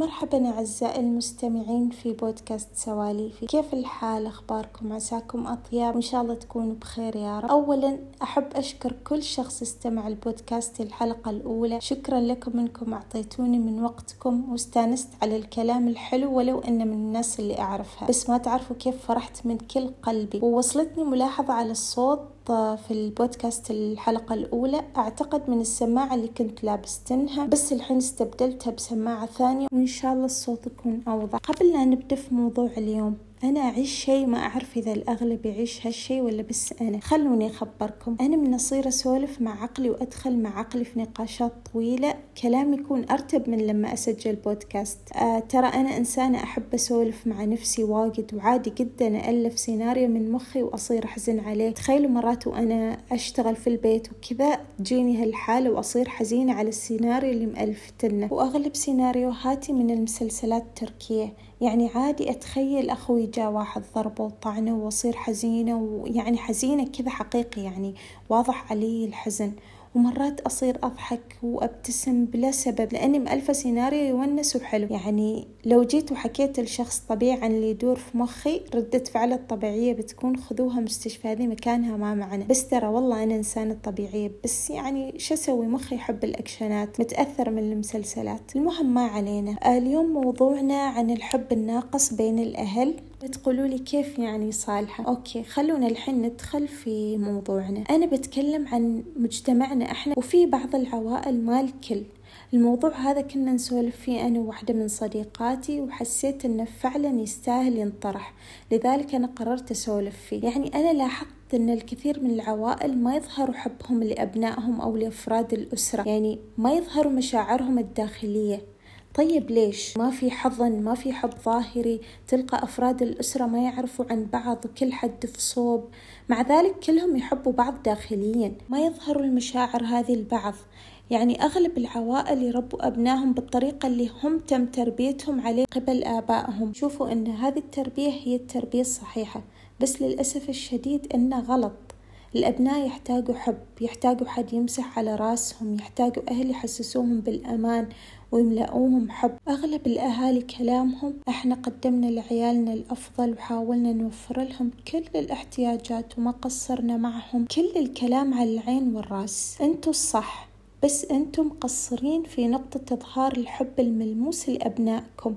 مرحبا أعزائي المستمعين في بودكاست سواليفي. كيف الحال؟ أخباركم؟ عساكم أطيب. وإن شاء الله تكونوا بخير يا رب. أولا أحب أشكر كل شخص استمع البودكاست الحلقة الأولى. شكرا لكم أنكم أعطيتوني من وقتكم واستانست على الكلام الحلو ولو أن من الناس اللي أعرفها. بس ما تعرفوا كيف فرحت من كل قلبي. ووصلتني ملاحظة على الصوت في البودكاست الحلقة الأولى أعتقد من السماعة اللي كنت لابستنها بس الحين استبدلتها بسماعة ثانية وإن شاء الله الصوت يكون أوضح. قبل لا نبدأ في موضوع اليوم أنا أعيش شيء ما أعرف إذا الأغلب يعيش هالشيء ولا بس أنا. خلوني أخبركم. أنا من أصير أسولف مع عقلي وأدخل مع عقلي في نقاشات طويلة. كلامي يكون أرتب من لما أسجل بودكاست. آه ترى أنا إنسانة أحب أسولف مع نفسي واجد وعادي جدا ألف سيناريو من مخي وأصير أحزن عليه. تخيلوا مرات وأنا أشتغل في البيت وكذا تجيني هالحالة وأصير حزينة على السيناريو اللي مألفتنه وأغلب سيناريوهاتي من المسلسلات التركية. يعني عادي أتخيل أخوي جا واحد ضربه وطعنه وأصير حزينة ويعني حزينة كذا حقيقي يعني واضح علي الحزن. ومرات أصير أضحك وأبتسم بلا سبب لأني مألفة سيناريو يونس وحلو. يعني لو جيت وحكيت لشخص طبيعي عن اللي يدور في مخي ردة فعله الطبيعية بتكون خذوها مستشفى هذه مكانها ما معنا بس ترى والله أنا إنسانة طبيعية بس يعني شو أسوي؟ مخي يحب الأكشنات متأثر من المسلسلات. المهم ما علينا. اليوم موضوعنا عن الحب الناقص بين الأهل. بتقولوا لي كيف يعني صالحة؟ أوكي خلونا الحين ندخل في موضوعنا. أنا بتكلم عن مجتمعنا إحنا وفي بعض العوائل ما الكل الموضوع هذا كنا نسولف فيه أنا وواحدة من صديقاتي وحسيت إنه فعلا يستاهل ينطرح. لذلك أنا قررت أسولف فيه. يعني أنا لاحظت أن الكثير من العوائل ما يظهروا حبهم لأبنائهم أو لأفراد الأسرة. يعني ما يظهروا مشاعرهم الداخلية. طيب ليش؟ ما في حضن ما في حب ظاهري. تلقى أفراد الأسرة ما يعرفوا عن بعض وكل حد في صوب. مع ذلك كلهم يحبوا بعض داخليا. ما يظهروا المشاعر هذه البعض. يعني أغلب العوائل يربوا أبنائهم بالطريقة اللي هم تم تربيتهم عليه قبل آبائهم. شوفوا أن هذه التربية هي التربية الصحيحة. بس للأسف الشديد أنه غلط. الأبناء يحتاجوا حب يحتاجوا حد يمسح على راسهم يحتاجوا أهل يحسسوهم بالأمان ويملؤوهم حب. أغلب الأهالي كلامهم إحنا قدمنا لعيالنا الأفضل وحاولنا نوفر لهم كل الاحتياجات وما قصرنا معهم. كل الكلام على العين والرأس. أنتوا الصح بس أنتم مقصرين في نقطة إظهار الحب الملموس لأبنائكم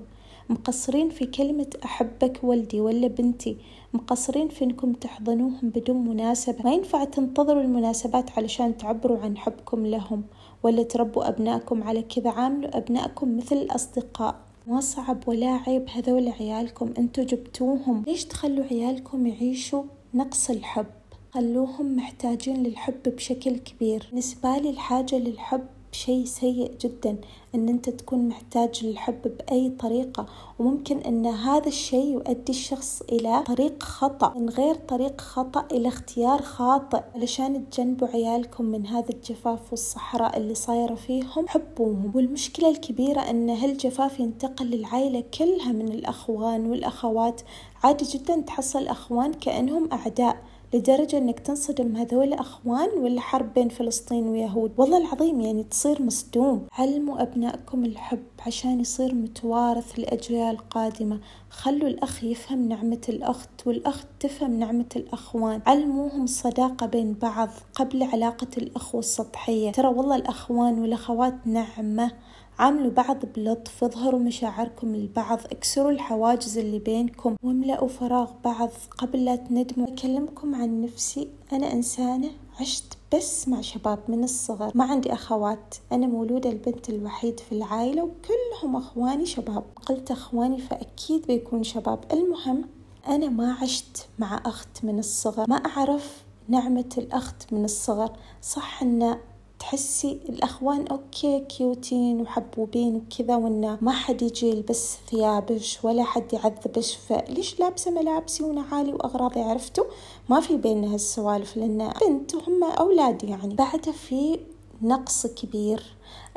مقصرين في كلمة أحبك ولدي ولا بنتي. مقصرين في أنكم تحضنوهم بدون مناسبة. ما ينفع تنتظروا المناسبات علشان تعبروا عن حبكم لهم ولا تربوا أبنائكم على كذا. عاملوا أبنائكم مثل الأصدقاء. ما صعب ولا عيب هذول عيالكم. أنتوا جبتوهم. ليش تخلوا عيالكم يعيشوا نقص الحب؟ خلوهم محتاجين للحب بشكل كبير. بالنسبة لي الحاجة للحب شيء سيء جدا إن أنت تكون محتاج للحب بأي طريقة. وممكن إن هذا الشيء يؤدي الشخص إلى طريق خطأ من غير طريق خطأ إلى اختيار خاطئ. علشان تجنبوا عيالكم من هذا الجفاف والصحراء اللي صايرة فيهم حبوهم. والمشكلة الكبيرة إن هالجفاف ينتقل للعائلة كلها من الأخوان والأخوات. عادي جدا تحصل أخوان كأنهم أعداء. لدرجة إنك تنصدم هذول أخوان ولا حرب بين فلسطين ويهود؟ والله العظيم يعني تصير مصدوم. علموا أبنائكم الحب عشان يصير متوارث لاجيال قادمة خلوا الأخ يفهم نعمة الأخت والأخت تفهم نعمة الأخوان. علموهم الصداقة بين بعض قبل علاقة الاخوة السطحية ترى والله الأخوان والأخوات نعمة. عاملوا بعض بلطف اظهروا مشاعركم لبعض اكسروا الحواجز اللي بينكم واملأوا فراغ بعض قبل لا تندموا. أكلمكم عن نفسي أنا إنسانة عشت بس مع شباب من الصغر. ما عندي أخوات أنا مولودة البنت الوحيد في العائلة وكلهم أخواني شباب. قلت أخواني فأكيد بيكون شباب. المهم أنا ما عشت مع أخت من الصغر. ما أعرف نعمة الأخت من الصغر. صح أن تحسي الأخوان okay كيوتين وحبوبين وكذا وإنه ما حد يجي يلبس ثيابش ولا حد يعذبش فليش لابسة ملابسي ونعالي وأغراضي عرفتوا ما في بيننا هالسوالف لأن بنت وهم أولاد يعني. بعد في نقص كبير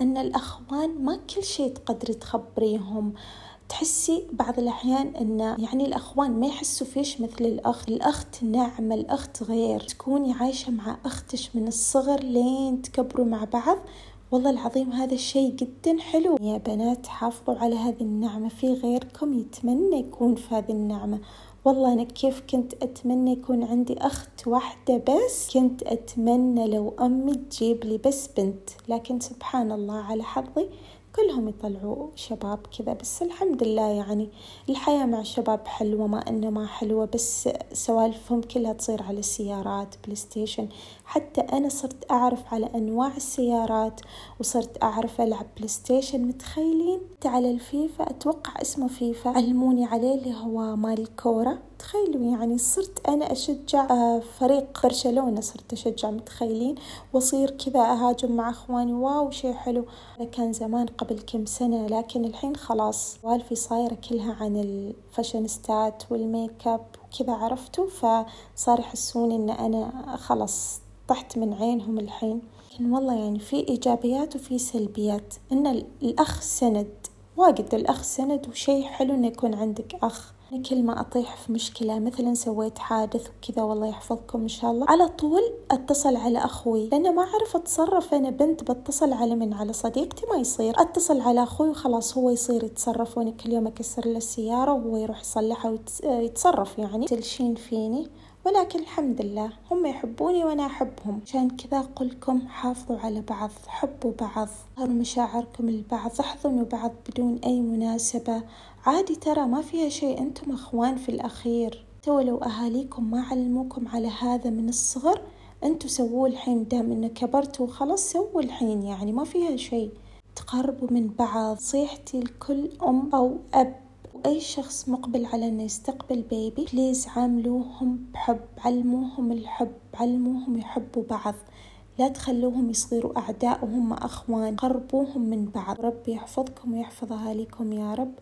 أن الأخوان ما كل شيء تقدري تخبريهم. تحسي بعض الأحيان أن يعني الأخوان ما يحسوا فيش مثل الأخت الأخت ناعمة الأخت غير. تكوني عايشة مع أختش من الصغر لين تكبروا مع بعض. والله العظيم هذا الشيء جدا حلو. يا بنات حافظوا على هذه النعمة. في غيركم يتمنى يكون في هذه النعمة. والله أنا كيف كنت أتمنى يكون عندي أخت واحدة بس. كنت أتمنى لو أمي تجيب لي بس بنت. لكن سبحان الله على حظي كلهم يطلعوا شباب كذا بس الحمد لله يعني الحياة مع الشباب حلوة ما إنه ما حلوة بس سوالفهم كلها تصير على السيارات PlayStation حتى أنا صرت أعرف على أنواع السيارات وصرت أعرف ألعب PlayStation متخيلين؟ على الفيفا أتوقع اسمه فيفا. علموني عليه اللي هو مال الكورة تخيلوا يعني صرت أنا أشجع آه، فريق برشلونة صرت أشجع متخيلين. وأصير كذا أهاجم مع إخواني wow شي حلو. كان زمان قبل كم سنة لكن الحين خلاص والفيي صايرة كلها عن الفاشينيستات والميك أب وكذا عرفتوا؟ فصار يحسون إن أنا خلاص طحت من عينهم الحين. لكن والله يعني في إيجابيات وفي سلبيات. إن الأخ سند واجد الأخ سند وشي حلو إنه يكون عندك أخ. كل ما أطيح في مشكلة مثلا سويت حادث وكذا والله يحفظكم إن شاء الله. على طول أتصل على أخوي لأنه ما أعرف أتصرف. أنا بنت بتصل على من؟ على صديقتي ما يصير. أتصل على أخوي وخلاص هو يصير يتصرف وأنا كل يوم أكسر له السيارة وهو يروح يصلحها ويتصرف يعني. تلشين فيني. ولكن الحمد لله هم يحبوني وأنا أحبهم. عشان كذا أقول لكم حافظوا على بعض حبوا بعض. ظهروا مشاعركم لبعض أحضنوا بعض بدون أي مناسبة. عادي ترى ما فيها شيء أنتم أخوان في الأخير. تو لو أهاليكم ما علموكم على هذا من الصغر أنتوا سووه الحين دام إنه كبرتوا خلاص سووا الحين يعني ما فيها شيء. تقربوا من بعض صيحتي لكل أم أو أب. وأي شخص مقبل على إنه يستقبل بيبي بليز عاملوهم بحب علموهم الحب علموهم يحبوا بعض. لا تخلوهم يصيروا أعداء وهم أخوان قربوهم من بعض. ربي يحفظكم ويحفظ أهاليكم يا رب.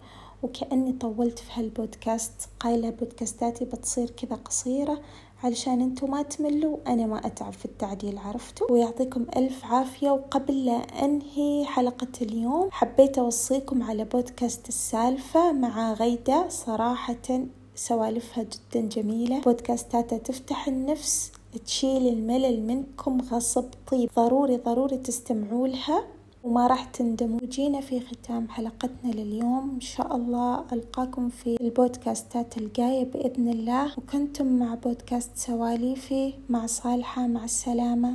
وكأني طولت في هالبودكاست قايلة بودكاستاتي بتصير كذا قصيرة. علشان أنتم ما تملوا أنا ما أتعب في التعديل عرفتوا؟ ويعطيكم ألف عافية. وقبل لا أنهي حلقة اليوم حبيت أوصيكم على بودكاست السالفة مع غيدة. صراحة سوالفها جدا جميلة. بودكاستاتها تفتح النفس تشيل الملل منكم غصب طيب. ضروري ضروري تستمعوا لها. وما راح تندموا. وجينا في ختام حلقتنا لليوم. إن شاء الله ألقاكم في البودكاستات الجاية بإذن الله. وكنتم مع بودكاست سواليفي. مع صالحة مع السلامة.